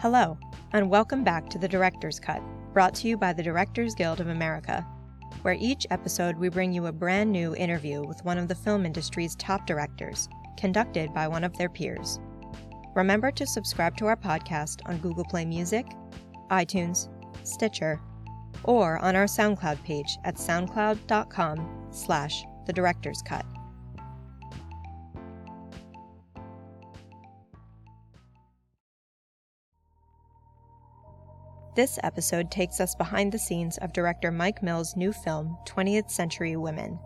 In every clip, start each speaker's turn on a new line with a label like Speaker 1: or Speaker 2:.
Speaker 1: Hello, and welcome back to the Director's Cut, brought to you by the Directors Guild of America, where each episode we bring you a brand new interview with one of the film industry's top directors, conducted by one of their peers. Remember to subscribe to our podcast on Google Play Music, iTunes, Stitcher, or on our SoundCloud page at soundcloud.com slash the director's cut. This episode takes us behind the scenes of director Mike Mills' new film, 20th Century Women.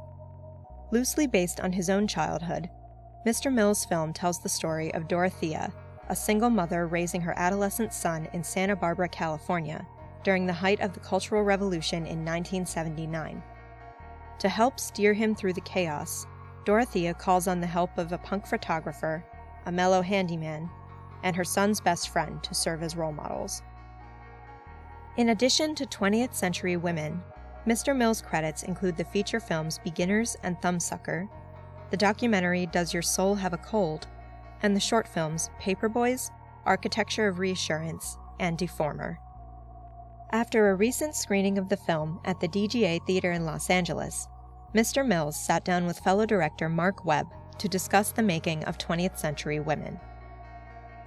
Speaker 1: Loosely based on his own childhood, Mr. Mills' film tells the story of Dorothea, a single mother raising her adolescent son in Santa Barbara, California, during the height of the Cultural Revolution in 1979. To help steer him through the chaos, Dorothea calls on the help of a punk photographer, a mellow handyman, and her son's best friend to serve as role models. In addition to 20th Century Women, Mr. Mills' credits include the feature films Beginners and Thumbsucker, the documentary Does Your Soul Have a Cold, and the short films Paperboys, Architecture of Reassurance, and Deformer. After a recent screening of the film at the DGA Theater in Los Angeles, Mr. Mills sat down with fellow director Marc Webb to discuss the making of 20th Century Women.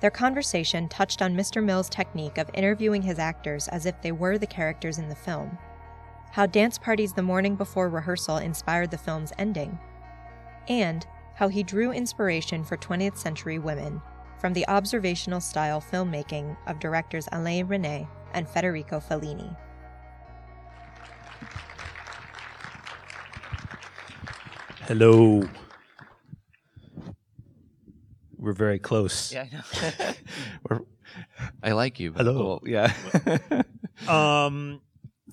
Speaker 1: Their conversation touched on Mr. Mills' technique of interviewing his actors as if they were the characters in the film, how dance parties the morning before rehearsal inspired the film's ending, and how he drew inspiration for 20th century women from the observational style filmmaking of directors Alain Resnais and Federico Fellini.
Speaker 2: Hello. We're very close.
Speaker 3: Yeah, I know. We're, I like you.
Speaker 2: Hello.
Speaker 3: well, yeah.
Speaker 2: Um,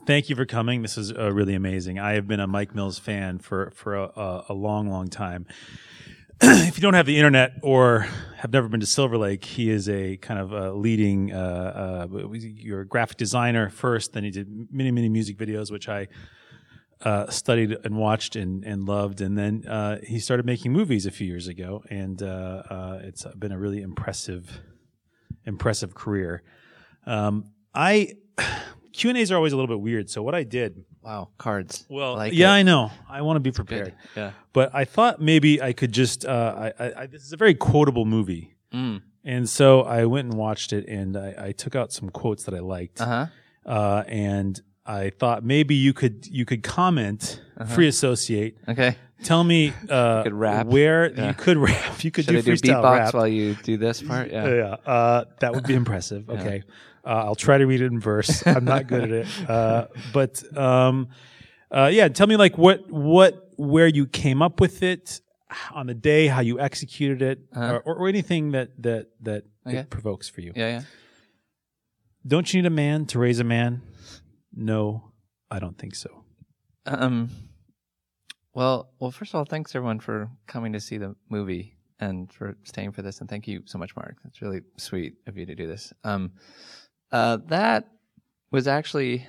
Speaker 2: thank you for coming. This is uh, really amazing. I have been a Mike Mills fan for for a, a, a long, long time. if you don't have the internet or have never been to Silver Lake, he is a kind of a leading. Uh, uh, you're a graphic designer first, then he did many, many music videos, which I uh, studied and watched and, and loved. And then uh, he started making movies a few years ago, and uh, uh, it's been a really impressive, impressive career. Um, I Q and A's are always a little bit weird. So what I did,
Speaker 3: wow, cards.
Speaker 2: well,
Speaker 3: Like
Speaker 2: yeah,
Speaker 3: it.
Speaker 2: I know, I want to be prepared,
Speaker 3: Yeah.
Speaker 2: but I thought maybe I could just. Uh, I, I, I, this is a very quotable movie.
Speaker 3: Mm.
Speaker 2: And so I went and watched it, and I, I took out some quotes that I liked,
Speaker 3: Uh huh.
Speaker 2: uh, and I thought maybe you could you could comment, free associate,
Speaker 3: Okay.
Speaker 2: Tell me uh, where
Speaker 3: Yeah.
Speaker 2: you could rap. You could
Speaker 3: Should
Speaker 2: do
Speaker 3: I do beatbox
Speaker 2: rap.
Speaker 3: while you do this part? Yeah.
Speaker 2: yeah, uh, that would be impressive. Okay, uh, I'll try to read it in verse. I'm not good at it, uh, but um, uh, yeah, tell me like what what where you came up with it on the day, how you executed it,
Speaker 3: Uh-huh.
Speaker 2: or, or, or anything that that that
Speaker 3: Okay.
Speaker 2: it provokes for you.
Speaker 3: Yeah. Yeah.
Speaker 2: Don't you need a man to raise a man? No, I don't think so.
Speaker 3: Um. Well, well. First of all, thanks everyone for coming to see the movie and for staying for this, and thank you so much, Mark. It's really sweet of you to do this. Um, uh, that was actually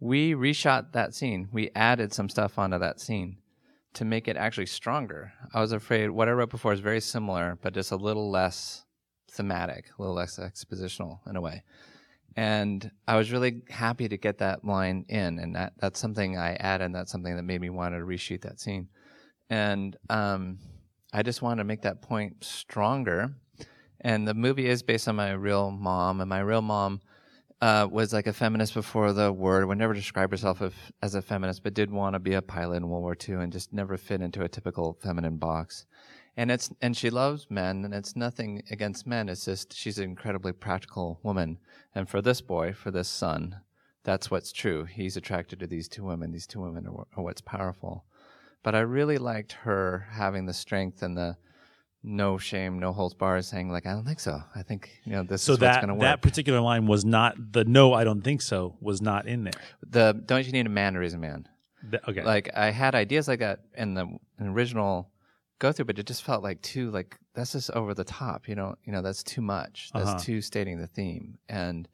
Speaker 3: we reshot that scene. We added some stuff onto that scene to make it actually stronger. I was afraid what I wrote before is very similar, but just a little less thematic, a little less expositional in a way and I was really happy to get that line in, and that that's something I added. And that's something that made me want to reshoot that scene, and um, I just wanted to make that point stronger. And the movie is based on my real mom, and my real mom uh, was like a feminist before the word. Would never describe herself as a feminist, but did want to be a pilot in World War II, and just never fit into a typical feminine box and it's and she loves men and it's nothing against men it's just she's an incredibly practical woman. And for this boy for this son that's what's true. He's attracted to these two women. These two women are, are what's powerful. But i really liked her having the strength and the no shame no holds barred saying like i don't think so. I think you know this
Speaker 2: So
Speaker 3: is what's going to work.
Speaker 2: that particular line was not the no, I don't think so was not in there.
Speaker 3: the don't you need a man to raise a man?
Speaker 2: Th- okay,
Speaker 3: like I had ideas like that in the in the original go through, but it just felt like too like that's just over the top. You know, you know that's too much. That's
Speaker 2: Uh-huh.
Speaker 3: too stating the theme. And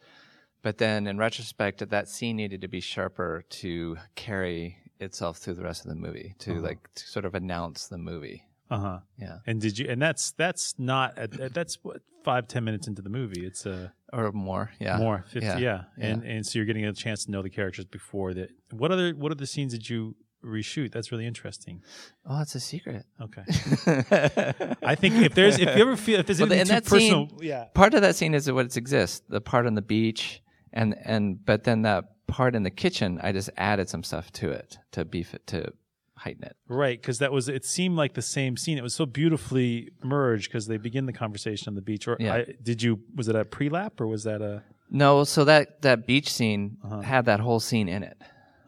Speaker 3: but then in retrospect, that scene needed to be sharper to carry itself through the rest of the movie, to
Speaker 2: Uh-huh.
Speaker 3: like to sort of announce the movie.
Speaker 2: Uh huh.
Speaker 3: Yeah,
Speaker 2: And did you? And that's that's not that's what five ten minutes into the movie. It's a
Speaker 3: or more. Yeah,
Speaker 2: more fifty. Yeah.
Speaker 3: Yeah.
Speaker 2: And and so you're getting a chance to know the characters before that. What other what other scenes did you reshoot? That's really interesting.
Speaker 3: Oh, it's a secret.
Speaker 2: Okay. I think if there's if you ever feel if there's
Speaker 3: Well,
Speaker 2: anything too
Speaker 3: that
Speaker 2: personal,
Speaker 3: scene-
Speaker 2: yeah.
Speaker 3: part of that scene is what exists. The part on the beach, and and but then that part in the kitchen, I just added some stuff to it to beef it to heighten it.
Speaker 2: Right, because that was it seemed like the same scene. It was so beautifully merged because they begin the conversation on the beach. Or
Speaker 3: Yeah.
Speaker 2: I, did you was it a pre-lap or was that a
Speaker 3: No, so that that beach scene
Speaker 2: Uh-huh.
Speaker 3: had that whole scene in it,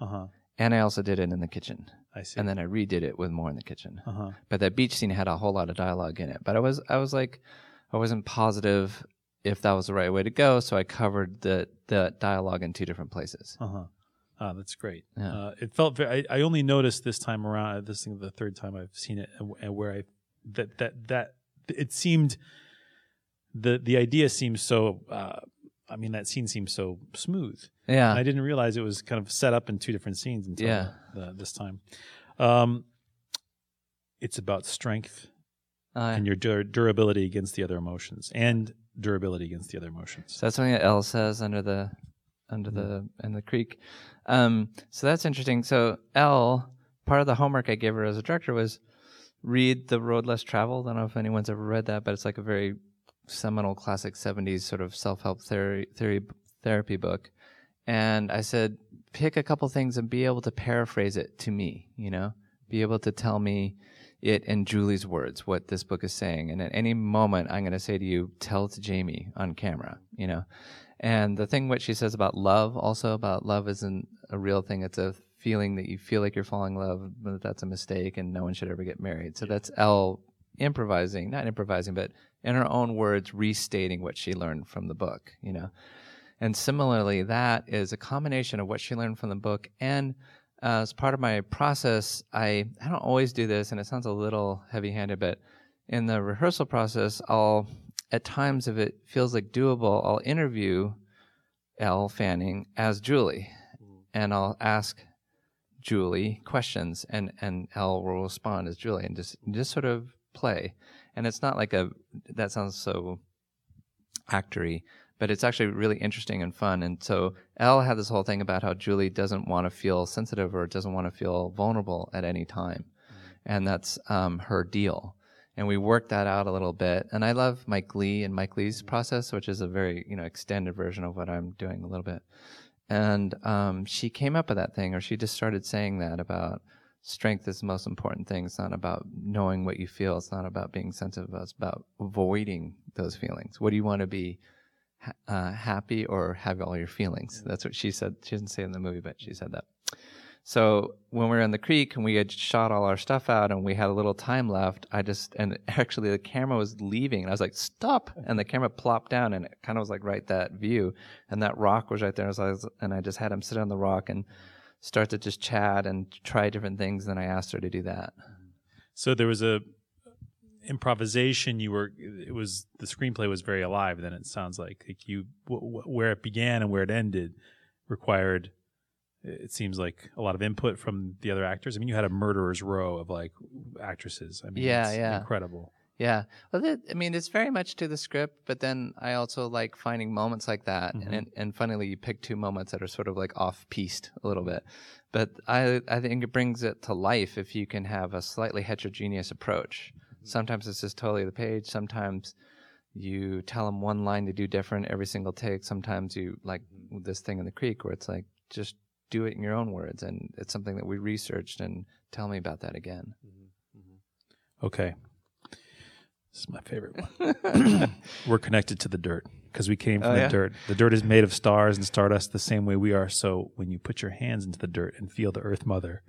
Speaker 2: uh huh?
Speaker 3: And I also did it in the kitchen,
Speaker 2: I see.
Speaker 3: and then I redid it with more in the kitchen.
Speaker 2: uh huh.
Speaker 3: But that beach scene had a whole lot of dialogue in it. But I was I was like, I wasn't positive if that was the right way to go, so I covered the the dialogue in two different places.
Speaker 2: Uh huh. Ah, that's great.
Speaker 3: Yeah.
Speaker 2: Uh, it felt very. I, I only noticed this time around. This thing the third time I've seen it, and, and where I that that that it seemed the the idea seems so. Uh, I mean, that scene seems so smooth.
Speaker 3: Yeah,
Speaker 2: And I didn't realize it was kind of set up in two different scenes until
Speaker 3: Yeah.
Speaker 2: the, this time. Um, it's about strength
Speaker 3: Uh,
Speaker 2: and your dur- durability against the other emotions, and durability against the other emotions.
Speaker 3: So that's something that Elle says under the under the in the creek. Um, so that's interesting. So Elle, part of the homework I gave her as a director was read The Road Less Traveled. I don't know if anyone's ever read that, but it's like a very seminal classic '70s sort of self-help theory theory therapy book. And I said, pick a couple things and be able to paraphrase it to me. You know, be able to tell me it in Julie's words, what this book is saying. And at any moment, I'm going to say to you, tell it to Jamie on camera, you know. And the thing what she says about love, also about love isn't a real thing. It's a feeling that you feel like you're falling in love, but that's a mistake and no one should ever get married. So that's Elle improvising, not improvising, but in her own words, restating what she learned from the book, you know. And similarly, that is a combination of what she learned from the book. And uh, as part of my process, I, I don't always do this, and it sounds a little heavy handed, but in the rehearsal process, I'll, at times, if it feels like doable, I'll interview Elle Fanning as Julie, and I'll ask Julie questions, and, and Elle will respond as Julie, and just, just sort of play. And it's not like a, that sounds so actory, but it's actually really interesting and fun. And so Elle had this whole thing about how Julie doesn't want to feel sensitive or doesn't want to feel vulnerable at any time, and that's um, her deal. And we worked that out a little bit. And I love Mike Leigh and Mike Leigh's process, which is a very you know extended version of what I'm doing a little bit. And um, she came up with that thing, or she just started saying that about strength is the most important thing. It's not about knowing what you feel. It's not about being sensitive. It's about avoiding those feelings. What do you want to be? Ha- uh, happy or have all your feelings. That's what she said. She didn't say it in the movie, but she said that. So when we were in the creek and we had shot all our stuff out and we had a little time left, I just and actually the camera was leaving and I was like, "Stop!" And the camera plopped down and it kind of was like right that view and that rock was right there. And, so I, was, and I just had him sit on the rock and start to just chat and try different things. And I asked her to do that.
Speaker 2: So there was a improvisation. You were it was the screenplay was very alive. Then it sounds like like you w- w- where it began and where it ended required. It seems like a lot of input from the other actors. I mean, you had a murderer's row of like actresses. I mean,
Speaker 3: Yeah, yeah.
Speaker 2: incredible.
Speaker 3: Yeah. Well, that, I mean, it's very much to the script, but then I also like finding moments like that.
Speaker 2: Mhm.
Speaker 3: And and funnily, you pick two moments that are sort of like off piste a little bit. But I I think it brings it to life if you can have a slightly heterogeneous approach. Sometimes it's just totally the page. Sometimes you tell them one line to do different every single take. Sometimes you like mm-hmm. this thing in the creek where it's like just do it in your own words, and it's something that we researched. And tell me about that again. Mm-hmm. Mm-hmm.
Speaker 2: Okay. This is my favorite one. We're connected to the dirt because we came from
Speaker 3: Oh,
Speaker 2: the
Speaker 3: yeah?
Speaker 2: dirt. The dirt is made of stars and stardust the same way we are. So when you put your hands into the dirt and feel the earth mother,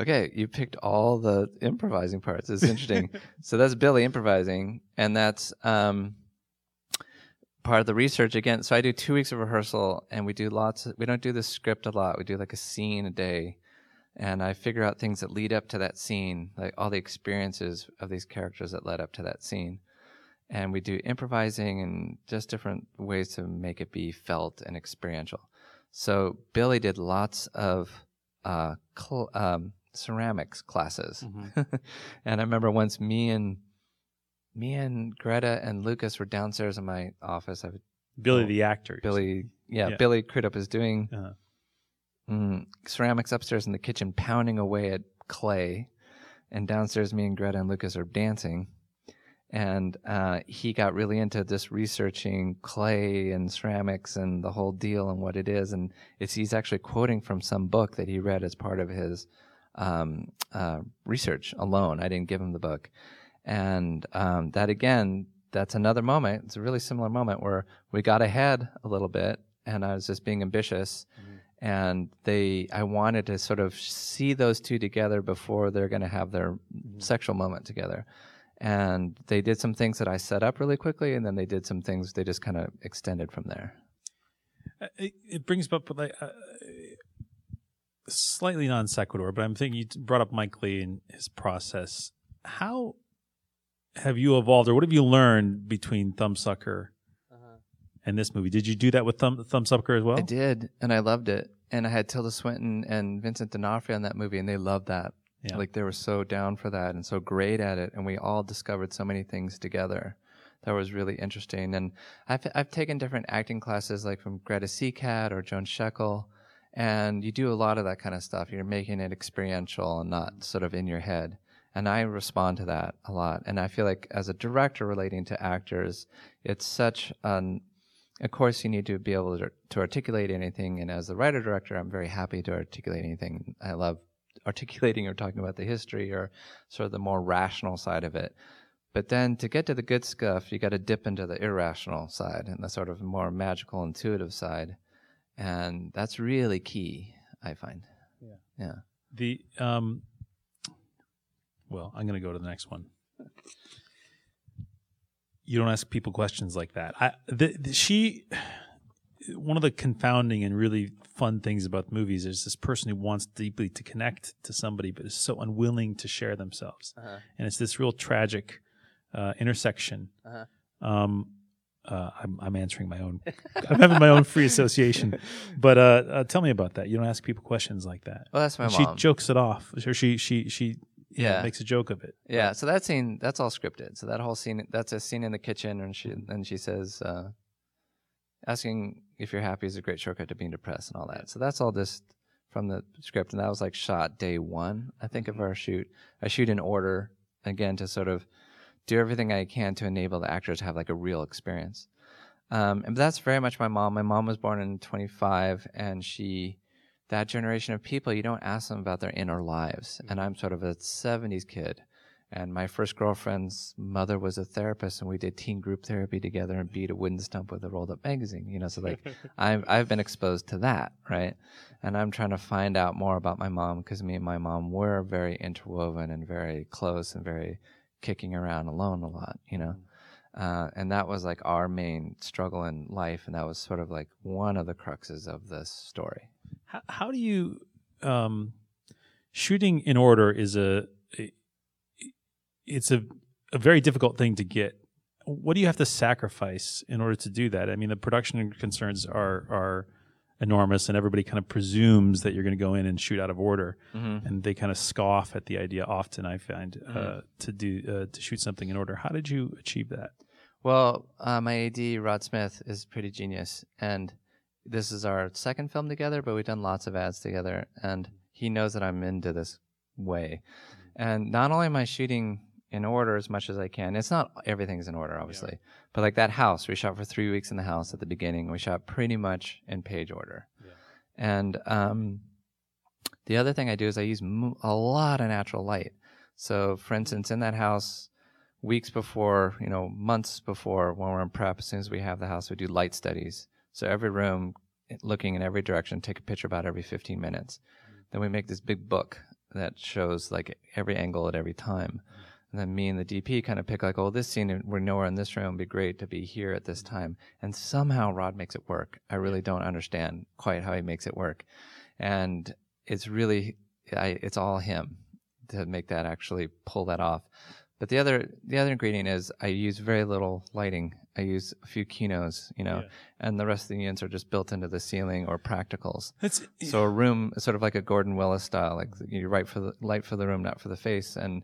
Speaker 3: Okay, you picked all the improvising parts. It's interesting. so that's Billy improvising, and that's um, part of the research again. So I do two weeks of rehearsal, and we do lots. Of, we don't do the script a lot. We do like a scene a day, and I figure out things that lead up to that scene, like all the experiences of these characters that led up to that scene. And we do improvising and just different ways to make it be felt and experiential. So Billy did lots of uh, cl- um, ceramics classes.
Speaker 2: Mm-hmm.
Speaker 3: and I remember once me and me and Greta and Lucas were downstairs in my office. I would,
Speaker 2: Billy
Speaker 3: Oh,
Speaker 2: the actor.
Speaker 3: Billy, yeah,
Speaker 2: Yeah.
Speaker 3: Billy Crudup is doing
Speaker 2: Uh-huh.
Speaker 3: mm, ceramics upstairs in the kitchen, pounding away at clay, and downstairs, me and Greta and Lucas are dancing. And uh, he got really into this researching clay and ceramics and the whole deal and what it is. And it's he's actually quoting from some book that he read as part of his um, uh, research alone. I didn't give him the book, and um, that again, that's another moment. It's a really similar moment where we got ahead a little bit, and I was just being ambitious. And they i wanted to sort of see those two together before they're going to have their sexual moment together. And they did some things that i set up really quickly and then they did some things they just kind of extended from there.
Speaker 2: Uh, It, it brings up like uh, slightly non sequitur, but I'm thinking you brought up Mike Leigh and his process. How have you evolved, or what have you learned between Thumbsucker uh-huh. and this movie? Did you do that with Thumb Thumbsucker as well?
Speaker 3: i did and i loved it and i had tilda swinton and vincent d'onofrio in that movie and they loved that
Speaker 2: Yeah.
Speaker 3: like they were so down for that and so great at it and we all discovered so many things together that was really interesting and i've, I've taken different acting classes like from greta seacat or joan Scheckel and you do a lot of that kind of stuff. You're making it experiential and not sort of in your head. And i respond to that a lot. And i feel like as a director relating to actors it's such an of course you need to be able to, to articulate anything. And as the writer director i'm very happy to articulate anything. I love articulating or talking about the history or sort of the more rational side of it. But then to get to the good stuff you got to dip into the irrational side and the sort of more magical intuitive side and that's really key i find
Speaker 2: Yeah.
Speaker 3: yeah
Speaker 2: The um, well, I'm going to go to the next one. You don't ask people questions like that. I the, the, she one of the confounding and really fun things about movies is this person who wants deeply to connect to somebody but is so unwilling to share themselves,
Speaker 3: Uh-huh.
Speaker 2: and it's this real tragic uh, intersection.
Speaker 3: Uh-huh.
Speaker 2: Um, uh, I'm, I'm answering my own. I'm having my own free association, but uh, uh, tell me about that. You don't ask people questions like that.
Speaker 3: well that's my
Speaker 2: she
Speaker 3: mom She
Speaker 2: jokes it off, or she she she you know,
Speaker 3: Yeah.
Speaker 2: makes a joke of it.
Speaker 3: Yeah, so that scene that's all scripted. So that whole scene that's a scene in the kitchen and she and she says uh asking if you're happy is a great shortcut to being depressed and all that. So that's all just from the script and that was like shot day 1 I think of our shoot. I shoot in order again to sort of do everything I can to enable the actors to have like a real experience. Um, and that's very much my mom. My mom was born in 25 and she that generation of people, you don't ask them about their inner lives. And I'm sort of a 70s kid. And my first girlfriend's mother was a therapist, and we did teen group therapy together and beat a wooden stump with a rolled up magazine. You know, so like I've I've been exposed to that, right? And I'm trying to find out more about my mom because me and my mom were very interwoven and very close and very kicking around alone a lot, you know. Uh, and that was like our main struggle in life, and that was sort of like one of the cruxes of this story.
Speaker 2: How, how do you um, shooting in order is a it's a a very difficult thing to get. What do you have to sacrifice in order to do that? I mean, the production concerns are are enormous, and everybody kind of presumes that you're going to go in and shoot out of order,
Speaker 3: Mm-hmm.
Speaker 2: and they kind of scoff at the idea. Often, I find uh, to do uh, to shoot something in order. How did you achieve that?
Speaker 3: Well, uh, my AD Rod Smith is pretty genius, and this is our second film together, but we've done lots of ads together, and he knows that I'm into this way. And not only am I shooting in order as much as I can, it's not everything's in order, obviously, but like that house, we shot for three weeks in the house at the beginning. We shot pretty much in page order, and um, the other thing I do is I use mo- a lot of natural light. So, for instance, in that house, weeks before, you know, months before when we're in prep, as soon as we have the house, we do light studies. So every room, eh, looking in every direction, take a picture about every 15 minutes. Mm. Then we make this big book that shows like every angle at every time. Mm. And then me and the DP kind of pick like, oh, this scene, we're nowhere in this room. It'd be great to be here at this time. And somehow Rod makes it work. I really don't understand quite how he makes it work. And it's really, I, it's all him to make that actually pull that off. But the other the other ingredient is I use very little lighting. I use a few kinos, you know,
Speaker 2: Yeah.
Speaker 3: and the rest of the units are just built into the ceiling or practicals.
Speaker 2: That's
Speaker 3: So a room is sort of like a Gordon Willis style, like you write for the light for the room, not for the face. And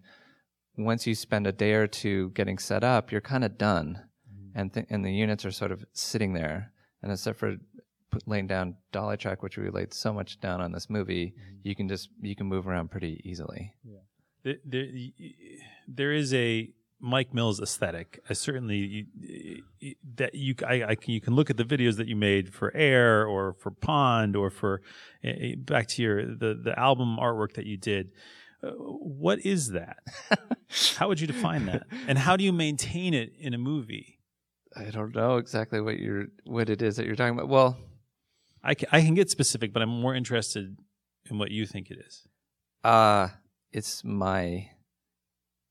Speaker 3: once you spend a day or two getting set up, you're kind of done, mm-hmm. and th- and the units are sort of sitting there. And except for put, laying down dolly track, which we laid so much down on this movie, mm-hmm. you can just you can move around pretty easily.
Speaker 2: there, there, there is a Mike Mills aesthetic. I certainly you, you- that you I, I can you can look at the videos that you made for Air or for Pond or for eh, eh back to your the the album artwork that you did. Uh, what is that? how would you define that? And how do you maintain it in a movie?
Speaker 3: I don't know exactly what you're what it is that you're talking about. Well,
Speaker 2: I can, I can get specific, but I'm more interested in what you think it is.
Speaker 3: uh it's my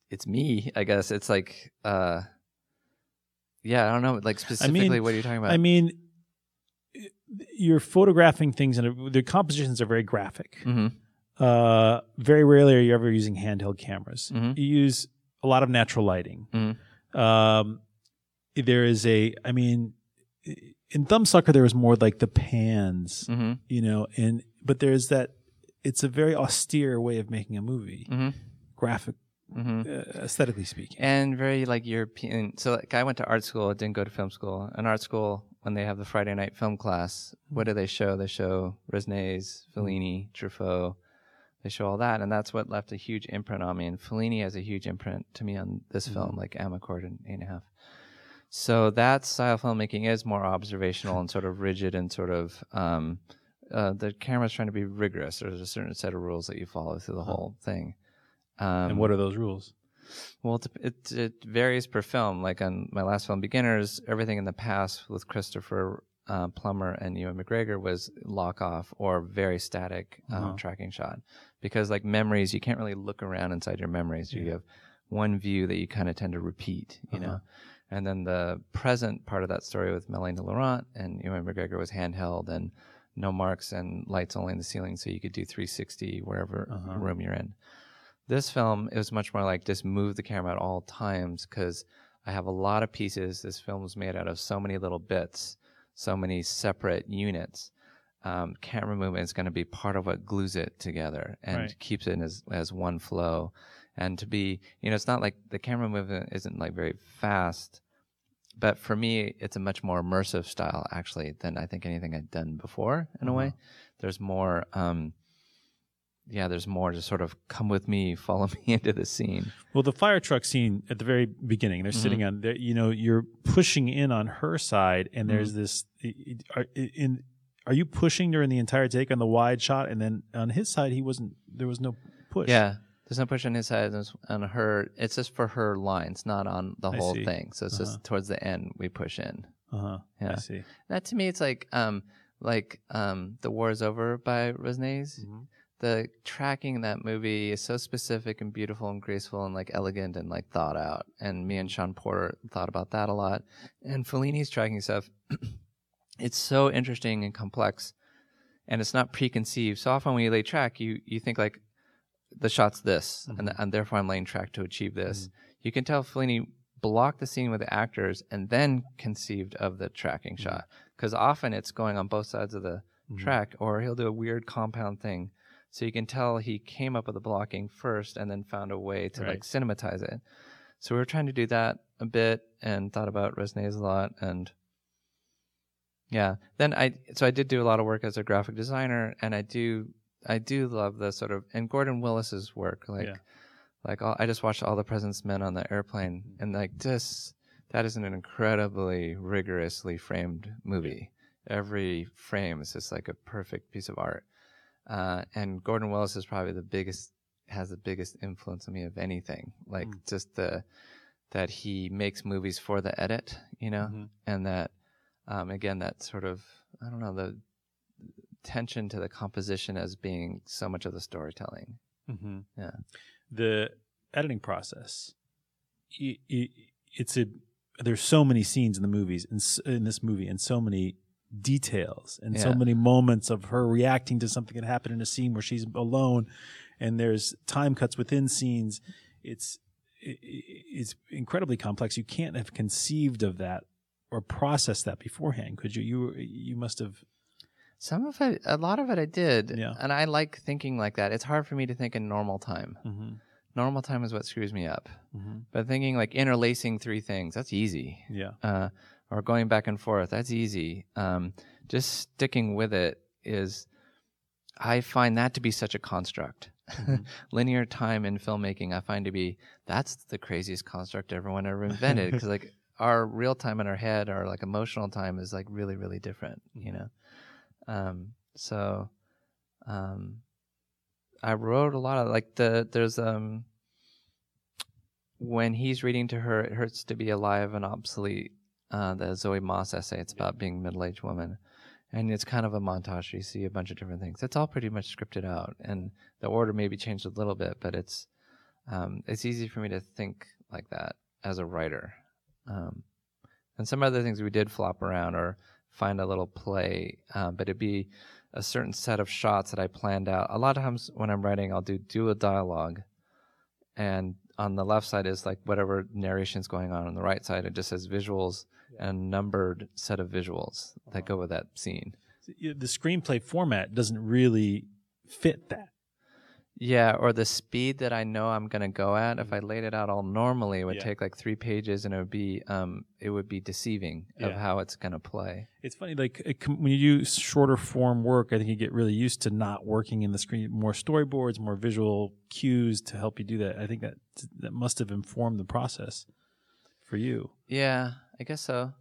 Speaker 3: it's me, I guess. It's like uh yeah, I don't know, like specifically what you're you talking about?
Speaker 2: I mean, you're photographing things, and the compositions are very graphic.
Speaker 3: hmm
Speaker 2: Uh, very rarely are you ever using handheld cameras.
Speaker 3: Mhm.
Speaker 2: You use a lot of natural lighting.
Speaker 3: Mhm.
Speaker 2: Um, there is a, I mean, in Thumbsucker there was more like the pans,
Speaker 3: hmm
Speaker 2: you know, and but there's that. It's a very austere way of making a movie,
Speaker 3: hmm
Speaker 2: graphic,
Speaker 3: hmm
Speaker 2: uh, aesthetically speaking.
Speaker 3: and very like European. So like I went to art school, I didn't go to film school. In art school, when they have the Friday night film class, what do they show? They show Resnais, Fellini, Truffaut. They show all that, and that's what left a huge imprint on me. And Fellini has a huge imprint to me on this film, like Amarcord and Eight and a Half. So that style of filmmaking is more observational and sort of rigid and sort of um, uh, the camera's trying to be rigorous. There's a certain set of rules that you follow through the whole thing. Um,
Speaker 2: and what are those rules?
Speaker 3: well, it, it, it varies per film. Like on my last film, Beginners, everything in the past with Christopher uh, Plummer and Ewan McGregor was lock off or very static um,
Speaker 2: Uh-huh.
Speaker 3: tracking shot. Because like memories, you can't really look around inside your memories. You have one view that you kind of tend to repeat, you know. And then the present part of that story with Melanie Laurent and Ewan McGregor was handheld and no marks and lights only in the ceiling, so you could do 360 wherever
Speaker 2: Uh-huh.
Speaker 3: room you're in. This film, it was much more like just move the camera at all times because I have a lot of pieces. This film was made out of so many little bits, so many separate units. Um, camera movement is going to be part of what glues it together and
Speaker 2: Right.
Speaker 3: keeps it as, as one flow. And to be, you know, it's not like the camera movement isn't like very fast, but for me, it's a much more immersive style actually than I think anything I'd done before in a way. There's more, um, yeah, there's more to sort of come with me, follow me into the scene.
Speaker 2: Well, the fire truck scene at the very beginning, they're sitting on, there. you know, you're pushing in on her side, and there's this. Are, in, are you pushing during the entire take on the wide shot, and then on his side, he wasn't. There was no push.
Speaker 3: Yeah. There's no push on his side. There's on her. It's just for her lines, not on the
Speaker 2: I
Speaker 3: whole
Speaker 2: see.
Speaker 3: thing. So it's just towards the end we push in.
Speaker 2: Uh huh.
Speaker 3: Yeah.
Speaker 2: I see.
Speaker 3: That to me, it's like um like um the war is over by Resnais. The tracking in that movie is so specific and beautiful and graceful and like elegant and like thought out. And me and Sean Porter thought about that a lot. And Fellini's tracking stuff, it's so interesting and complex, and it's not preconceived. So often when you lay track, you you think like the shot's this, and, mm-hmm. and therefore I'm laying track to achieve this. Mm-hmm. You can tell Fellini blocked the scene with the actors and then conceived of the tracking mm-hmm. shot because often it's going on both sides of the track, or he'll do a weird compound thing. So you can tell he came up with the blocking first and then found a way to like cinematize it. So we were trying to do that a bit and thought about Resnais a lot and yeah. Then I so I did do a lot of work as a graphic designer and I do I do love the sort of and Gordon Willis's work like
Speaker 2: Yeah.
Speaker 3: like all, I just watched All the President's Men on the airplane mm-hmm. and like this that is an incredibly rigorously framed movie. Every frame is just like a perfect piece of art. Uh, and Gordon Willis is probably the biggest has the biggest influence on me of anything. Like just the that he makes movies for the edit, you know,
Speaker 2: Mhm.
Speaker 3: and that um, again that sort of I don't know the tension to the composition as being so much of the storytelling.
Speaker 2: Mm-hmm.
Speaker 3: Yeah.
Speaker 2: The editing process. i- i- It's a. There's so many scenes in the movies in, in this movie, and so many details, and so many moments of her reacting to something that happened in a scene where she's alone, and there's time cuts within scenes. It's i- i- is incredibly complex. You can't have conceived of that or processed that beforehand, could you? You you must have.
Speaker 3: Some of it, a lot of it, I did,
Speaker 2: Yeah.
Speaker 3: and I like thinking like that. It's hard for me to think in normal time.
Speaker 2: Mm-hmm,
Speaker 3: Normal time is what screws me up.
Speaker 2: mm-hmm.
Speaker 3: But thinking like interlacing three things, that's easy.
Speaker 2: Yeah.
Speaker 3: uh, or going back and forth. That's easy. Um, just sticking with it is, I find that to be such a construct. Linear time in filmmaking, I find to be that's the craziest construct everyone ever invented. Because like our real time in our head, our like emotional time is like really, really different. You know. Um, so, um, I wrote a lot of like the there's um when he's reading to her, it hurts to be alive and obsolete. Uh, the Zoe Moss essay. It's about being a middle-aged woman, and it's kind of a montage. You see a bunch of different things. It's all pretty much scripted out, and the order maybe changed a little bit, but it's um, it's easy for me to think like that as a writer. Um, and some other things we did flop around or find a little play, um, but it'd be a certain set of shots that I planned out. A lot of times when I'm writing, I'll do do a dialogue, and on the left side is like whatever narration's going on. On the right side, it just says visuals a numbered set of visuals that go with that scene.
Speaker 2: The screenplay format doesn't really fit that.
Speaker 3: Yeah, or the speed that I know I'm gonna go at. If I laid it out all normally, it would
Speaker 2: Yeah.
Speaker 3: take like three pages, and it would be um, it would be deceiving of how it's gonna play.
Speaker 2: It's funny, like it when you do shorter form work, I think you get really used to not working in the screen, more storyboards, more visual cues to help you do that. I think that that must have informed the process for you.
Speaker 3: Yeah, I guess so.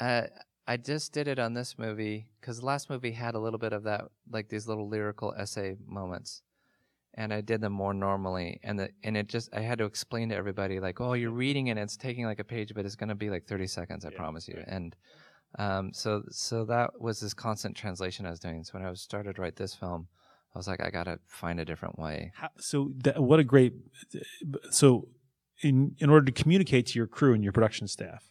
Speaker 3: Uh, I just did it on this movie because the last movie had a little bit of that, like these little lyrical essay moments, and I did them more normally. And the and it just I had to explain to everybody like, oh, you're reading it, and it's taking like a page, but it's gonna be like 30 seconds, I
Speaker 2: Yeah,
Speaker 3: promise you.
Speaker 2: right.
Speaker 3: And um, so so that was this constant translation I was doing. So when I was started to write this film, I was like, I gotta find a different way.
Speaker 2: How, so that, what a great so in in order to communicate to your crew and your production staff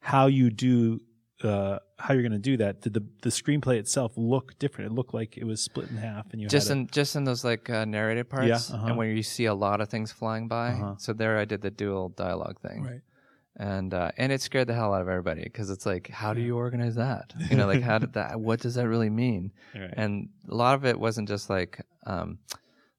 Speaker 2: how you do uh, how you're going to do that did the the screenplay itself look different? It looked like it was split in half and you
Speaker 3: just
Speaker 2: had a,
Speaker 3: in just in those like uh, narrated parts
Speaker 2: Yeah, uh-huh.
Speaker 3: and where you see a lot of things flying by.
Speaker 2: Uh-huh.
Speaker 3: so there i did the dual dialogue thing.
Speaker 2: Right.
Speaker 3: And uh, and it scared the hell out of everybody because it's like how do you organize that? You know like how did that what does that really mean?
Speaker 2: Right.
Speaker 3: And a lot of it wasn't just like um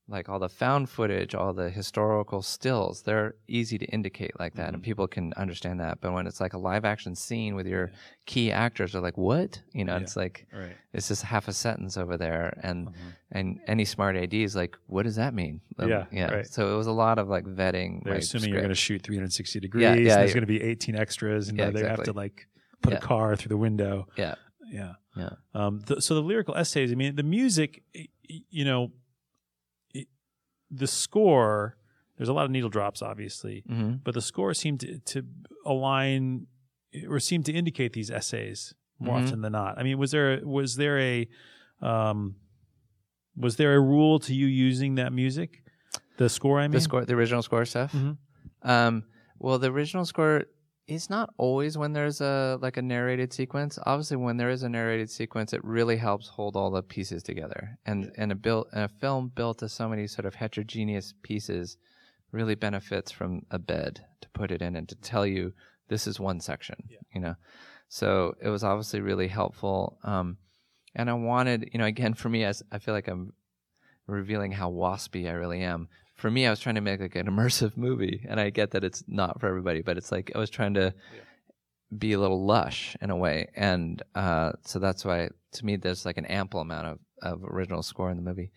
Speaker 3: like all the found footage all the historical stills they're easy to indicate like that
Speaker 2: Mm-hmm.
Speaker 3: and people can understand that but when it's like a live action scene with your key actors they're like what you know
Speaker 2: Yeah.
Speaker 3: it's like
Speaker 2: right
Speaker 3: it's just half a sentence over there and
Speaker 2: Uh-huh.
Speaker 3: and any smart AD is like, what does that mean? Um,
Speaker 2: Yeah,
Speaker 3: yeah.
Speaker 2: right.
Speaker 3: So it was a lot of like vetting.
Speaker 2: they're assuming you're going to shoot 360 degrees
Speaker 3: yeah,
Speaker 2: and there's
Speaker 3: yeah.
Speaker 2: going to be 18 extras and
Speaker 3: Yeah,
Speaker 2: they have to like put
Speaker 3: Yeah.
Speaker 2: a car through the window
Speaker 3: Yeah,
Speaker 2: yeah
Speaker 3: yeah.
Speaker 2: Um, the, so the lyrical essays, I mean, the music, you know, the score. There's a lot of needle drops, obviously,
Speaker 3: hmm
Speaker 2: but the score seemed to, to align or seemed to indicate these essays more
Speaker 3: Mhm.
Speaker 2: often than not. I mean, was there was there a um, was there a rule to you using that music, the score? I mean,
Speaker 3: The score, the original score stuff.
Speaker 2: Mhm.
Speaker 3: Um, well, the original score is not always when there's a like a narrated sequence. Obviously, when there is a narrated sequence, it really helps hold all the pieces together. And and a built and a film built of so many sort of heterogeneous pieces really benefits from a bed to put it in and to tell you this is one section. You know, so it was obviously really helpful. Um, and I wanted, you know, again for me, as I feel like I'm revealing how waspy I really am. For me, I was trying to make like an immersive movie, and I get that it's not for everybody, but it's like I was trying to be a little lush in a way, and uh, so that's why to me there's like an ample amount of, of original score in the movie.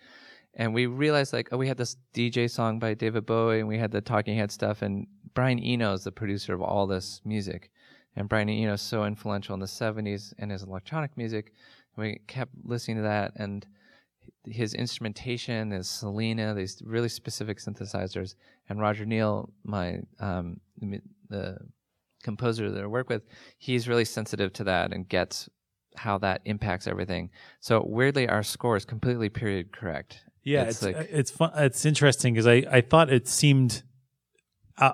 Speaker 3: And we realized like oh we had this DJ song by David Bowie, and we had the Talking Head stuff, and Brian Eno is the producer of all this music, and Brian Eno is so influential in the '70s in his electronic music. We kept listening to that and his instrumentation is Solina, these really specific synthesizers, and Roger Neill, my um, the, composer that I work with, he's really sensitive to that and gets how that impacts everything. So weirdly, our score is completely period correct.
Speaker 2: Yeah,
Speaker 3: It's
Speaker 2: it's
Speaker 3: like-
Speaker 2: it's fun. It's interesting because I I thought it seemed uh,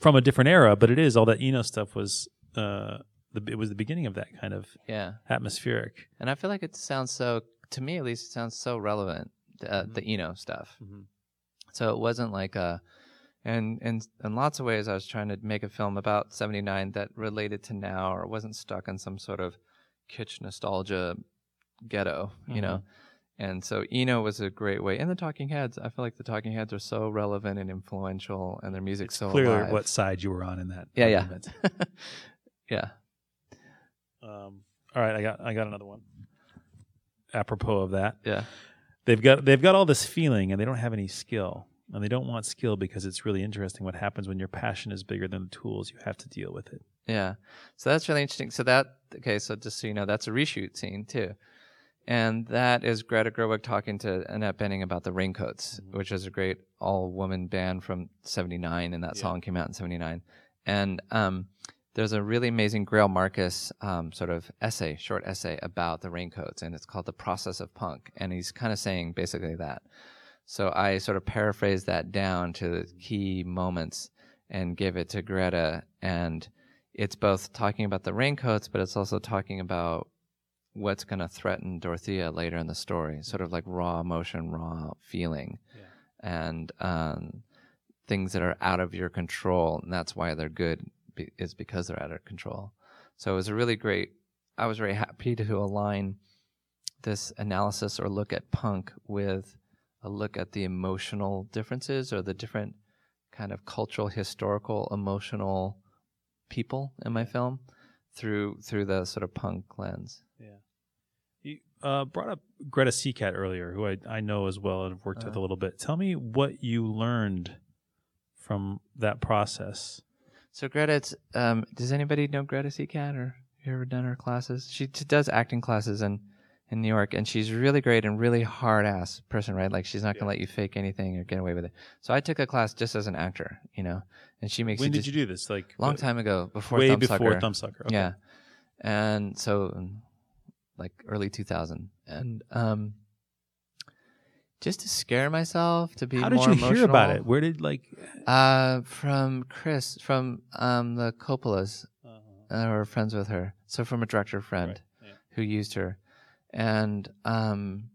Speaker 2: from a different era, but it is all that Eno stuff was. Uh, the, it was the beginning of that kind of
Speaker 3: Yeah,
Speaker 2: atmospheric.
Speaker 3: and I feel like it sounds so, to me at least, it sounds so relevant. Uh, The Eno stuff.
Speaker 2: Mhm.
Speaker 3: So it wasn't like a, And in in lots of ways, I was trying to make a film about '79 that related to now, or wasn't stuck in some sort of kitsch nostalgia ghetto, you know. And so Eno was a great way. And the Talking Heads, I feel like the Talking Heads are so relevant and influential, and their music's so
Speaker 2: Clearly,
Speaker 3: alive.
Speaker 2: what side you were on in that.
Speaker 3: Yeah, yeah. yeah.
Speaker 2: Um, all right, I got I got another one. Apropos of that,
Speaker 3: Yeah.
Speaker 2: they've got they've got all this feeling and they don't have any skill, and they don't want skill because it's really interesting what happens when your passion is bigger than the tools you have to deal with it.
Speaker 3: Yeah. So that's really interesting. So that okay, so just so you know, that's a reshoot scene too. And that is Greta Gerwig talking to Annette Bening about the Raincoats, which is a great all woman band from seventy nine and that song came out in seventy nine. And um there's a really amazing Greil Marcus um, sort of essay, short essay about the raincoats, and it's called The Process of Punk. And he's kind of saying basically that. So I sort of paraphrase that down to the key moments and give it to Greta. And it's both talking about the raincoats, but it's also talking about what's going to threaten Dorothea later in the story, sort of like raw emotion, raw feeling, and um, things that are out of your control. And that's why they're good, be- is because they're out of control. So it was a really great, I was very happy to align this analysis or look at punk with a look at the emotional differences or the different kind of cultural, historical, emotional people in my film through through the sort of punk lens. Yeah.
Speaker 2: You uh, brought up Greta Seacat earlier, who I, I know as well and have worked with a little bit. Tell me what you learned from that process.
Speaker 3: So Greta, it's, um, does anybody know Greta Seacat or have you ever done her classes? She t- does acting classes in in New York, and she's really great and really hard ass person, right? Like she's not gonna let you fake anything or get away with it. So I took a class just as an actor, you know, and she makes
Speaker 2: When
Speaker 3: you
Speaker 2: did you do this? Like
Speaker 3: long time ago before
Speaker 2: way
Speaker 3: Thumbsucker.
Speaker 2: before Thumbsucker. Okay.
Speaker 3: Yeah. And so um, like early 2000 and um just to scare myself to be
Speaker 2: How did you
Speaker 3: emotional.
Speaker 2: hear about it? Where did like?
Speaker 3: Uh from Chris from um the Coppolas
Speaker 2: Uh,
Speaker 3: uh, or friends with her. So from a director friend
Speaker 2: Right, yeah.
Speaker 3: who used her. And um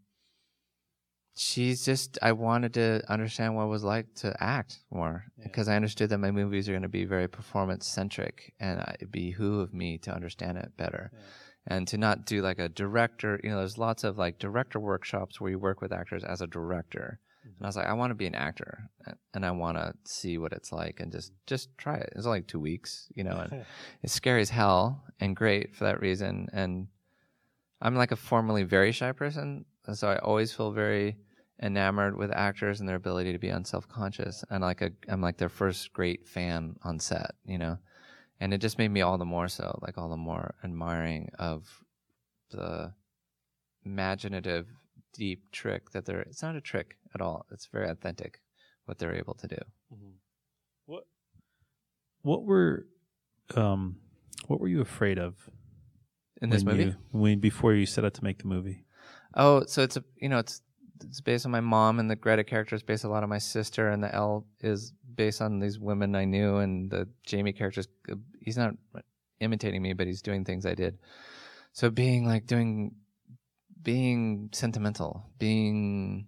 Speaker 3: she's just I wanted to understand what it was like to act more because I understood that my movies are going to be very performance centric and it behooved me to understand it better. And to not do like a director, you know, there's lots of like director workshops where you work with actors as a director. And I was like, I want to be an actor and I want to see what it's like and just, just try it. It's only two weeks, you know, and it's scary as hell and great for that reason. And I'm like a formerly very shy person. and So I always feel very enamored with actors and their ability to be unself-conscious and like a, I'm like their first great fan on set, you know, and it just made me all the more so, like all the more admiring of the imaginative, deep trick that they're, it's not a trick at all. It's very authentic what they're able to do.
Speaker 2: What what were um what were you afraid of
Speaker 3: In this movie?
Speaker 2: you- when before you set out to make the movie?
Speaker 3: Oh, so it's a you know it's it's based on my mom and the Greta character is based a lot on my sister and the Elle is based on these women I knew and the Jamie character is he's not imitating me but he's doing things I did. So being like doing being sentimental, being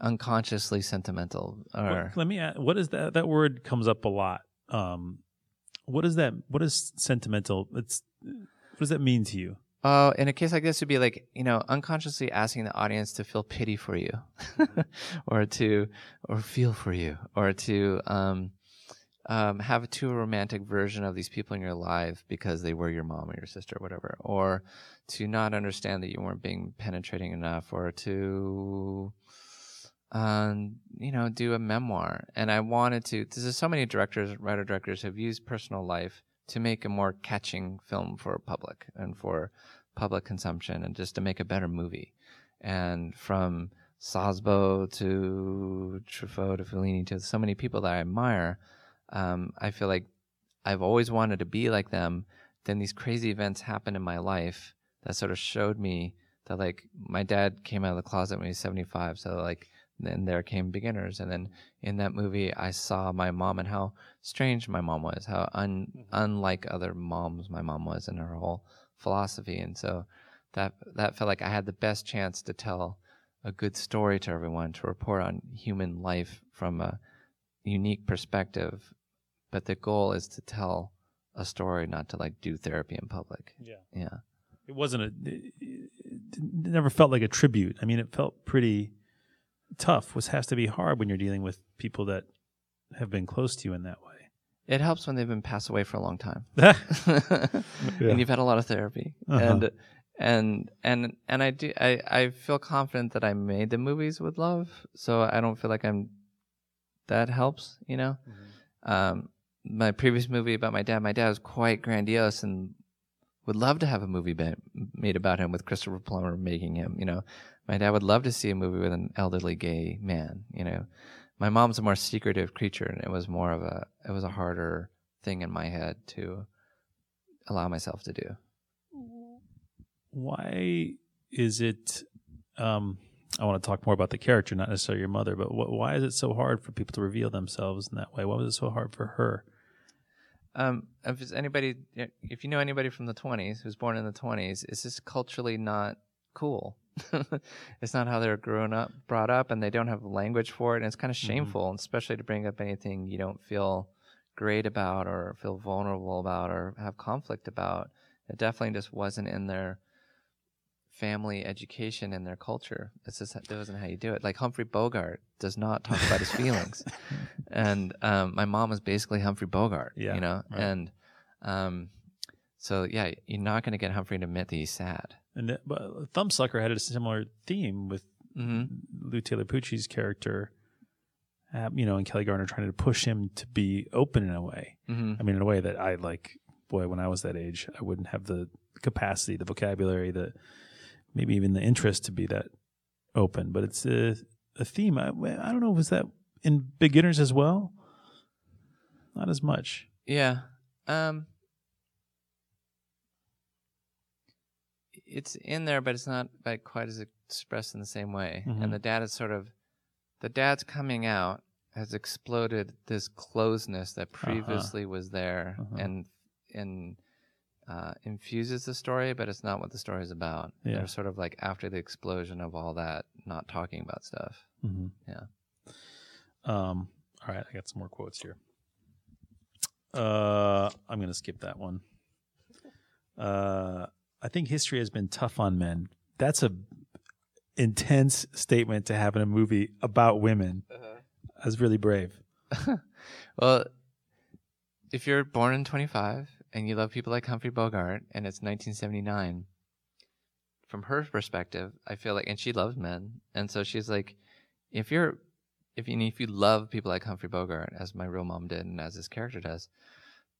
Speaker 3: unconsciously sentimental or
Speaker 2: let me ask, what is that that word comes up a lot. Um what is that what is sentimental? It's what does that mean to you?
Speaker 3: Oh, in a case like this, would be like you know unconsciously asking the audience to feel pity for you, or to or feel for you, or to um, um, have a too romantic version of these people in your life because they were your mom or your sister or whatever, or to not understand that you weren't being penetrating enough, or to um, you know do a memoir. And I wanted to. There's so many directors, writer directors, have used personal life to make a more catching film for public and for public consumption and just to make a better movie. And from Sosbo to Truffaut to Fellini to so many people that I admire, um, I feel like I've always wanted to be like them. Then these crazy events happened in my life that sort of showed me that like my dad came out of the closet when he was 75. So like then there came beginners. And then in that movie, I saw my mom and how strange my mom was, how un, unlike other moms my mom was and her whole philosophy. And so that, that felt like I had the best chance to tell a good story to everyone, to report on human life from a unique perspective, but the goal is to tell a story, not to like do therapy in public.
Speaker 2: Yeah.
Speaker 3: Yeah.
Speaker 2: It wasn't a. It, it never felt like a tribute. I mean, it felt pretty tough. Which has to be hard when you're dealing with people that have been close to you in that way.
Speaker 3: It helps when they've been passed away for a long time,
Speaker 2: Yeah.
Speaker 3: and you've had a lot of therapy,
Speaker 2: Uh-huh.
Speaker 3: and and and and I do I I feel confident that I made the movies with love, so I don't feel like I'm. That helps, you know. Um, my previous movie about my dad, my dad was quite grandiose and would love to have a movie ba- made about him with Christopher Plummer making him. You know, my dad would love to see a movie with an elderly gay man. You know, my mom's a more secretive creature, and it was more of a it was a harder thing in my head to allow myself to do.
Speaker 2: why is it um i want to talk more about the character not necessarily your mother but wh- why is it so hard for people to reveal themselves in that way why was it so hard for her
Speaker 3: Um, if it's anybody, if you know anybody from the 20s who's born in the 20s, it's just culturally not cool. it's not how they're grown up, brought up, and they don't have language for it. And it's kind of shameful, and especially to bring up anything you don't feel great about or feel vulnerable about or have conflict about. It definitely just wasn't in their family education and their culture. It's just that wasn't how you do it. Like Humphrey Bogart does not talk about his feelings, and um, my mom was basically Humphrey Bogart.
Speaker 2: Yeah,
Speaker 3: you know,
Speaker 2: right.
Speaker 3: and um, so yeah, you're not going to get Humphrey to admit that he's sad.
Speaker 2: and that, but thumbsucker had a similar theme with
Speaker 3: hmm
Speaker 2: lou taylor pucci's character uh, you know and kelli garner trying to push him to be open in a way
Speaker 3: hmm
Speaker 2: i mean in a way that i like boy when i was that age i wouldn't have the capacity the vocabulary the maybe even the interest to be that open but it's a, a theme I, I don't know was that in beginners as well not as much
Speaker 3: Yeah. Um it's in there but it's not like quite as expressed in the same way.
Speaker 2: Mhm.
Speaker 3: And the dad is sort of the dad's coming out has exploded this closeness that previously was there
Speaker 2: Uh-huh.
Speaker 3: and and uh, infuses the story, but it's not what the story is about.
Speaker 2: Yeah.
Speaker 3: They're sort of like after the explosion of all that, not talking about stuff.
Speaker 2: mm-hmm.
Speaker 3: Yeah.
Speaker 2: um all right i got some more quotes here uh i'm gonna skip that one uh i think history has been tough on men that's a intense statement to have in a movie about women that's really brave
Speaker 3: Well, if you're born in 25 and you love people like Humphrey Bogart and it's 1979, from her perspective, I feel like, and she loves men. And so she's like, if you're, if you, if you love people like Humphrey Bogart, as my real mom did and as this character does,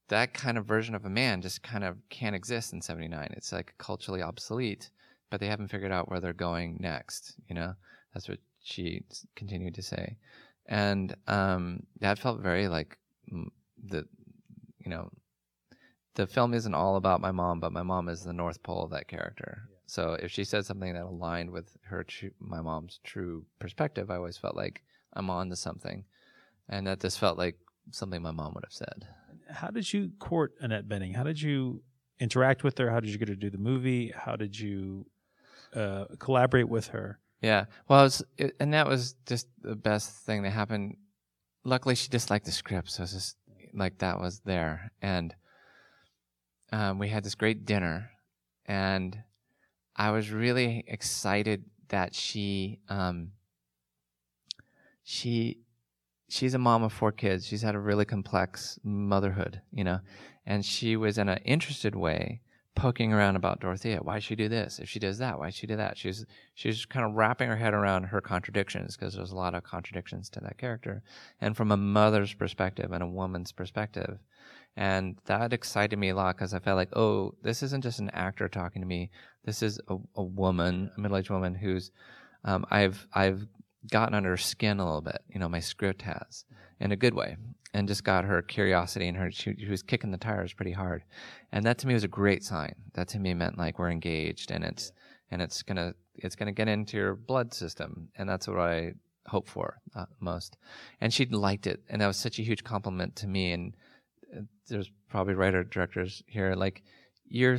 Speaker 3: that kind of version of a man just kind of can't exist in 79. It's like culturally obsolete, but they haven't figured out where they're going next. You know, that's what she continued to say. And um, that felt very like the, you know, the film isn't all about my mom, but my mom is the North Pole of that character. So if she said something that aligned with her, my mom's true perspective, I always felt like I'm on to something, and that this felt like something my mom would have said.
Speaker 2: how did you court annette bening how did you interact with her how did you get her to do the movie how did you uh, collaborate with her
Speaker 3: Yeah. Well, was, it, and that was just the best thing that happened. Luckily, she disliked the script, so it's just like that was there, and um, we had this great dinner, and I was really excited that she um, she she's a mom of four kids. She's had a really complex motherhood, you know, and she was in an interested way poking around about Dorothea. Why'd she do this? If she does that, why'd she do that? She's she's kind of wrapping her head around her contradictions because there's a lot of contradictions to that character, and from a mother's perspective and a woman's perspective. And that excited me a lot because I felt like, oh, this isn't just an actor talking to me. This is a, a woman, a middle-aged woman who's, um, I've I've gotten under her skin a little bit. You know, my script has in a good way, and just got her curiosity and her. She, she was kicking the tires pretty hard, and that to me was a great sign. That to me meant like we're engaged, and it's and it's gonna it's gonna get into your blood system, and that's what I hope for uh, most. And she liked it, and that was such a huge compliment to me. And there's probably writer directors here like you're.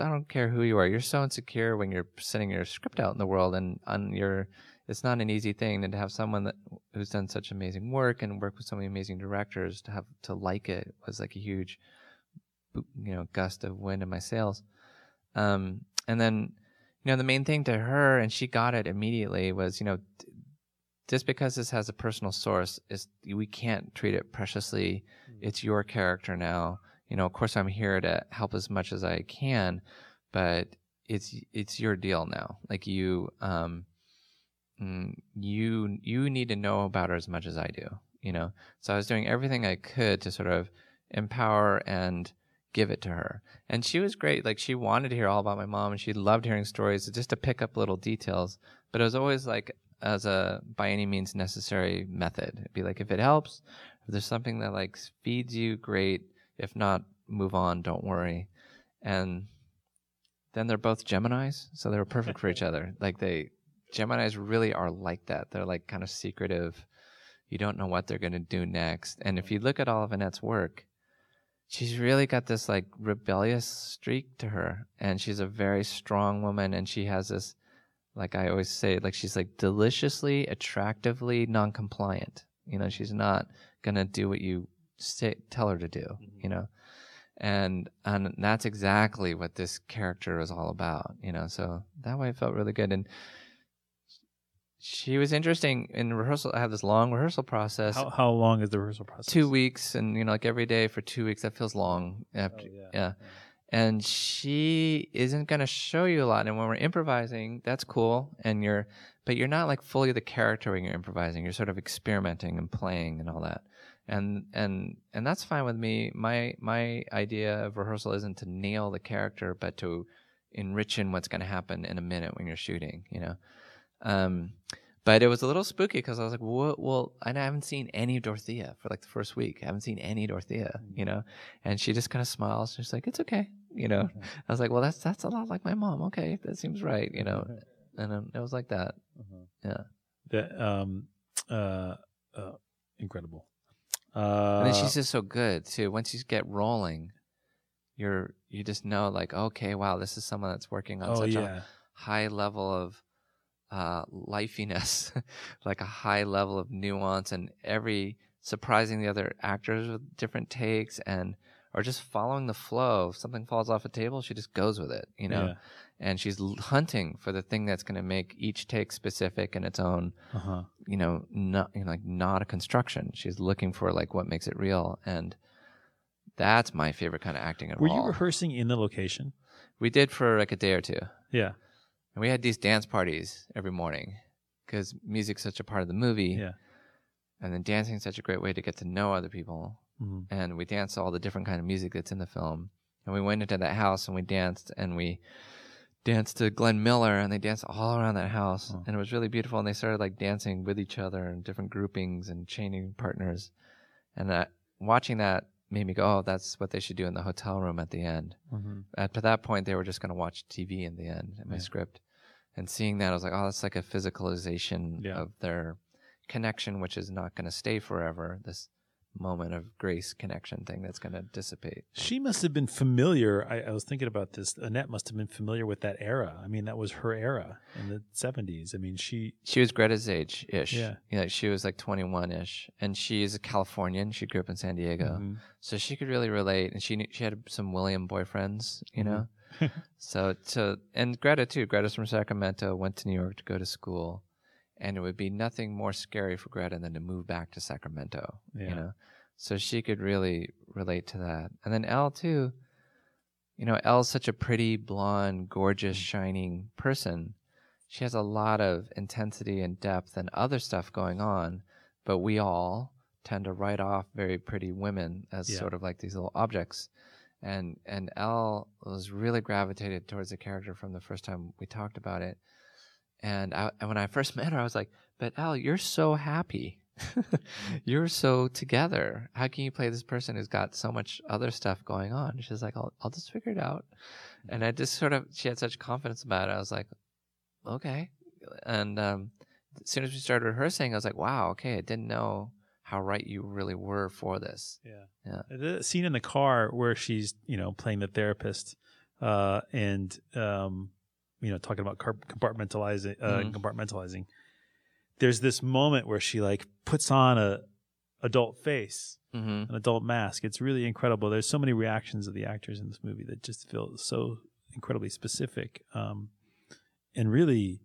Speaker 3: I don't care who you are. You're so insecure when you're sending your script out in the world, and on your it's not an easy thing, and to have someone that who's done such amazing work and work with so many amazing directors to have to like it was like a huge, you know, gust of wind in my sails. Um, and then, you know, the main thing to her, and she got it immediately, was you know, just because this has a personal source, is we can't treat it preciously. It's your character now. You know, of course, I'm here to help as much as I can, but it's it's your deal now. Like you, um, mm, you you need to know about her as much as I do. You know, so I was doing everything I could to sort of empower and give it to her. And she was great. Like she wanted to hear all about my mom and she loved hearing stories just to pick up little details. But it was always like as a by any means necessary method. It'd be like if it helps, if there's something that like feeds you, great. If not, move on, don't worry. And then they're both Geminis, so they were perfect for each other. Like they Geminis really are like that. They're like kind of secretive. You don't know what they're going to do next. And if you look at all of Annette's work, she's really got this like rebellious streak to her and she's a very strong woman and she has this like I always say like she's like deliciously attractively non-compliant. You know, she's not going to do what you say, tell her to do, mm-hmm. you know? And and that's exactly what this character is all about you know? So that way it felt really good. And she was interesting in rehearsal i have this long rehearsal process.
Speaker 2: How, how long is the rehearsal process?
Speaker 3: Two weeks and you know like every day for two weeks that feels long after, oh, yeah. yeah. and she isn't going to show you a lot. And when we're improvising that's cool. And you're but you're not like fully the character when you're improvising you're sort of experimenting and playing and all that and and and that's fine with me. My my idea of rehearsal isn't to nail the character, but to enrich in what's going to happen in a minute when you're shooting. You know. Um, but it was a little spooky because I was like, well, well, I haven't seen any Dorothea for like the first week. I haven't seen any Dorothea, you know? And she just kind of smiles. She's like, it's okay, you know? I was like, well, that's, that's a lot like my mom. Okay. That seems right, you know? And um, it was like that. Uh-huh. Yeah.
Speaker 2: That, um, uh, uh, incredible.
Speaker 3: Uh, and then she's just so good too. Once you get rolling, you're you just know like okay, wow, this is someone that's working on oh, such yeah. a high level of uh, lifiness, like a high level of nuance, and every surprising the other actors with different takes and or just following the flow. If something falls off a table, she just goes with it, you know. Yeah and she's hunting for the thing that's going to make each take specific in its own uh-huh. you know not you know, like not a construction. She's looking for like what makes it real and that's my favorite kind of acting at
Speaker 2: were
Speaker 3: all.
Speaker 2: you rehearsing in the location?
Speaker 3: We did for like a day or two.
Speaker 2: Yeah.
Speaker 3: And we had these dance parties every morning because music's such a part of the movie.
Speaker 2: Yeah.
Speaker 3: And then dancing is such a great way to get to know other people. Mm-hmm. and we danced all the different kind of music that's in the film. And we went into that house and we danced and we danced to Glenn Miller and they danced all around that house oh. and it was really beautiful and they started like dancing with each other and different groupings and chaining partners and that watching that made me go oh that's what they should do in the hotel room at the end mm-hmm. at that point they were just going to watch tv in the end in my yeah. script and seeing that i was like oh that's like a physicalization yeah. of their connection which is not going to stay forever this moment of grace connection thing that's going to dissipate.
Speaker 2: She must have been familiar. I, I, was thinking about this. Annette must have been familiar with that era. I mean, that was her era in the seventies. I mean, she
Speaker 3: she was Greta's age ish. Yeah, you know, she was like twenty one ish, and she's a Californian. She grew up in San Diego, mm-hmm. so she could really relate. And she knew, she had some William boyfriends, you know. Mm-hmm. so so and Greta too. Greta's from Sacramento. Went to New York to go to school and it would be nothing more scary for Greta than to move back to Sacramento. Yeah. You know, so she could really relate to that. And then Elle too. You know, Elle's such a pretty, blonde, gorgeous, mm. shining person. She has a lot of intensity and depth and other stuff going on, but we all tend to write off very pretty women as yeah. sort of like these little objects. And and Elle was really gravitated towards the character from the first time we talked about it and, I, and when I first met her, I was like, "But Elle, you're so happy. you're so together. How can you play this person who's got so much other stuff going on?" She's like, "I'll, I'll just figure it out." And I just sort of, she had such confidence about it. I was like, "Okay." And um, as soon as we started rehearsing, I was like, "Wow, okay." I didn't know how right you really were for this.
Speaker 2: Yeah, yeah. The scene in the car where she's, you know, playing the therapist, uh, and um, you know, talking about compartmentalizing, uh, mm-hmm. compartmentalizing. there's this moment where she like puts on a adult face,
Speaker 3: hmm
Speaker 2: an adult mask. It's really incredible. There's so many reactions of the actors in this movie that just feel so incredibly specific. Um, and really,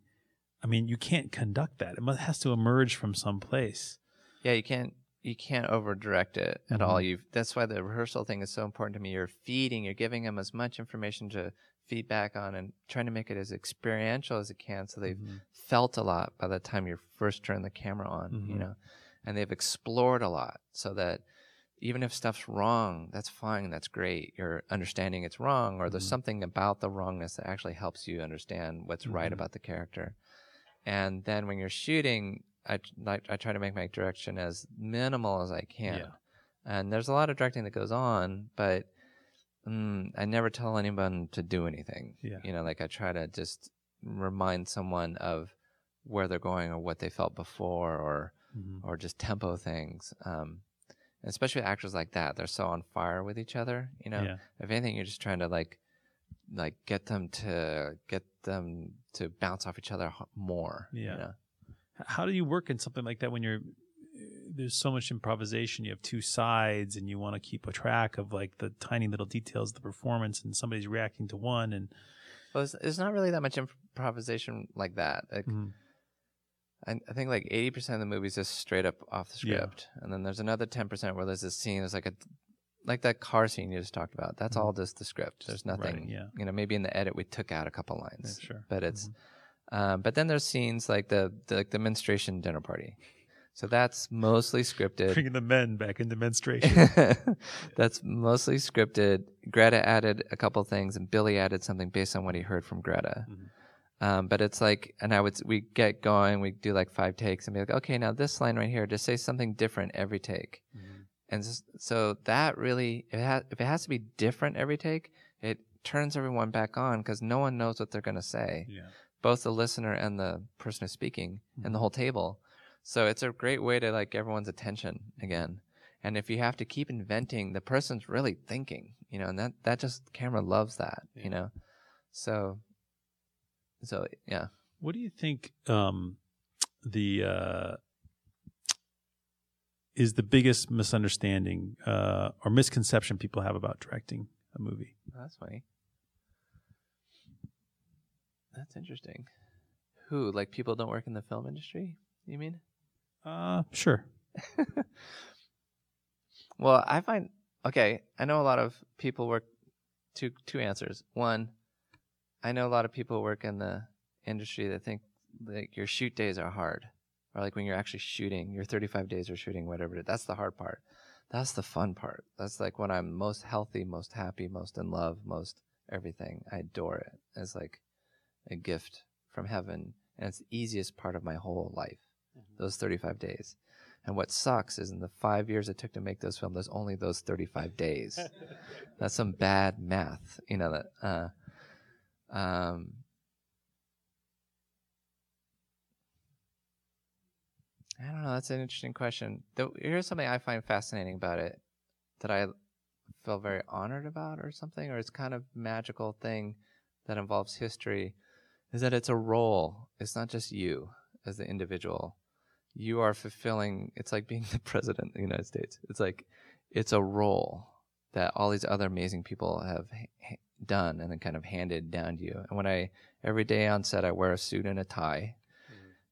Speaker 2: I mean, you can't conduct that. It must, has to emerge from some place.
Speaker 3: Yeah, you can't you can't over direct it at all.
Speaker 2: Mhm.
Speaker 3: You that's why the rehearsal thing is so important to me. You're feeding, you're giving them as much information to feedback on and trying to make it as experiential as it can so they've
Speaker 2: Mhm.
Speaker 3: felt a lot by the time you first turn the camera on, you
Speaker 2: Mhm.
Speaker 3: know. And they've explored a lot so that even if stuff's wrong, that's fine, that's great. You're understanding it's wrong or there's
Speaker 2: Mhm.
Speaker 3: something about the wrongness that actually helps you understand what's right
Speaker 2: Mhm.
Speaker 3: about the character. And then when you're shooting, I I try to make my direction as minimal as I can.
Speaker 2: Yeah.
Speaker 3: And there's a lot of directing that goes on, but mm, I never tell anyone to do anything.
Speaker 2: Yeah.
Speaker 3: You know, like I try to just remind someone of where they're going or what they felt before or
Speaker 2: Mhm.
Speaker 3: or just tempo things. Um, especially actors like that, they're so on fire with each other. You know,
Speaker 2: Yeah.
Speaker 3: if anything, you're just trying to like like get them to get them to bounce off each other more. you
Speaker 2: Yeah.
Speaker 3: know?
Speaker 2: How do you work in something like that when you're there's so much improvisation? You have two sides, and you want to keep a track of like the tiny little details of the performance, and somebody's reacting to one, and
Speaker 3: Well, it's, it's not really that much improvisation like that. Like, I, I think like eighty percent of the movie is just straight up off the
Speaker 2: Yeah.
Speaker 3: script, and then there's another ten percent where there's this scene. There's like a like that car scene you just talked about. That's
Speaker 2: Mhm.
Speaker 3: all just the script. There's nothing.
Speaker 2: writing, yeah.
Speaker 3: You know, maybe in the edit we took out a couple lines.
Speaker 2: Yeah, sure.
Speaker 3: But it's,
Speaker 2: Mhm.
Speaker 3: um, but then there's scenes like the the, like the menstruation dinner party. So that's mostly scripted.
Speaker 2: bringing the men back into menstruation.
Speaker 3: That's mostly scripted. Greta added a couple things, and Billy added something based on what he heard from Greta.
Speaker 2: Mhm.
Speaker 3: Um, but it's like, and I would we get going, we do like five takes, and be like, okay, now this line right here, just say something different every take. And so that really, if it, ha- if it has to be different every take, it turns everyone back on because no one knows what they're going to say,
Speaker 2: yeah.
Speaker 3: both the listener and the person who's speaking and the whole table. So it's a great way to like everyone's attention again. And if you have to keep inventing, the person's really thinking, you know, and that, that just camera loves that,
Speaker 2: Yeah.
Speaker 3: you know? So, so yeah.
Speaker 2: What do you think um, the uh, is the biggest misunderstanding uh, or misconception people have about directing a movie?
Speaker 3: That's funny. That's interesting. Who, like people don't work in the film industry, you mean?
Speaker 2: Uh, sure.
Speaker 3: Well, I find okay. I know a lot of people work. Two two answers. One, I know a lot of people work in the industry that think like your shoot days are hard, or like when you're actually shooting, your 35 days of shooting, whatever. That's the hard part. That's the fun part. That's like when I'm most healthy, most happy, most in love, most everything. I adore it. It's like a gift from heaven, and it's the easiest part of my whole life. Those 35 days. And what sucks is in the five years it took to make those films, there's only those 35 days. That's some bad math, you know, that, uh, um, I don't know. That's an interesting question. Though, here's something I find fascinating about it that I feel very honored about, or something, or it's kind of magical thing that involves history, is that it's a role. It's not just you as the individual. You are fulfilling. It's like being the president of the United States. It's like it's a role that all these other amazing people have ha- done and then kind of handed down to you. And when I every day on set, I wear a suit and a tie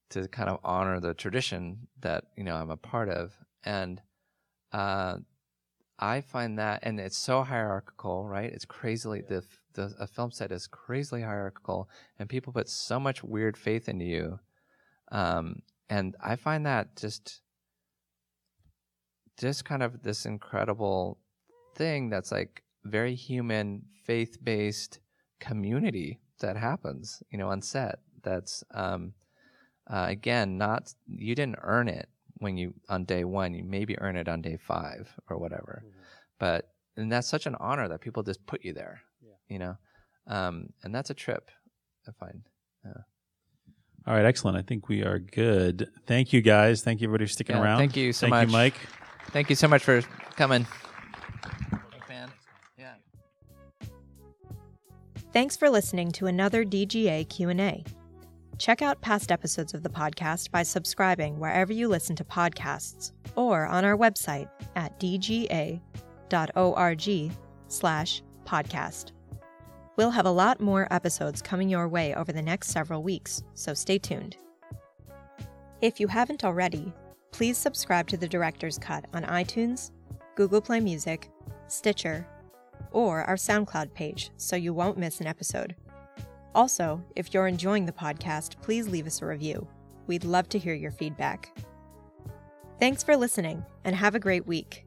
Speaker 3: to kind of honor the tradition that you know I'm a part of, and uh, I find that, and it's so hierarchical, right? It's crazily the the a film set is crazily hierarchical, and people put so much weird faith into you, um, and I find that just just kind of this incredible thing that's like very human, faith based community that happens, you know, on set. That's um, uh, again not you didn't earn it when you on day one. You maybe earn it on day five or whatever, but and that's such an honor that people just put you there, you know, um, and that's a trip. I find.
Speaker 2: All right, excellent. I think we are good. Thank you, guys. Thank you, everybody, for sticking
Speaker 3: Yeah,
Speaker 2: around.
Speaker 3: thank you so
Speaker 2: thank
Speaker 3: much.
Speaker 2: you, Mike.
Speaker 3: Thank you so much for coming. Thanks, man. Yeah.
Speaker 1: Thanks for listening to another DGA Q&A. Check out past episodes of the podcast by subscribing wherever you listen to podcasts or on our website at dga.org slash podcast. We'll have a lot more episodes coming your way over the next several weeks, so stay tuned. If you haven't already, please subscribe to the Director's Cut on iTunes, Google Play Music, Stitcher, or our SoundCloud page so you won't miss an episode. Also, if you're enjoying the podcast, please leave us a review. We'd love to hear your feedback. Thanks for listening, and have a great week.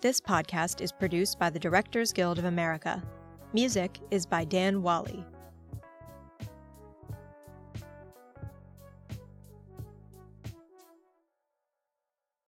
Speaker 1: This podcast is produced by the Directors Guild of America. Music is by Dan Wally.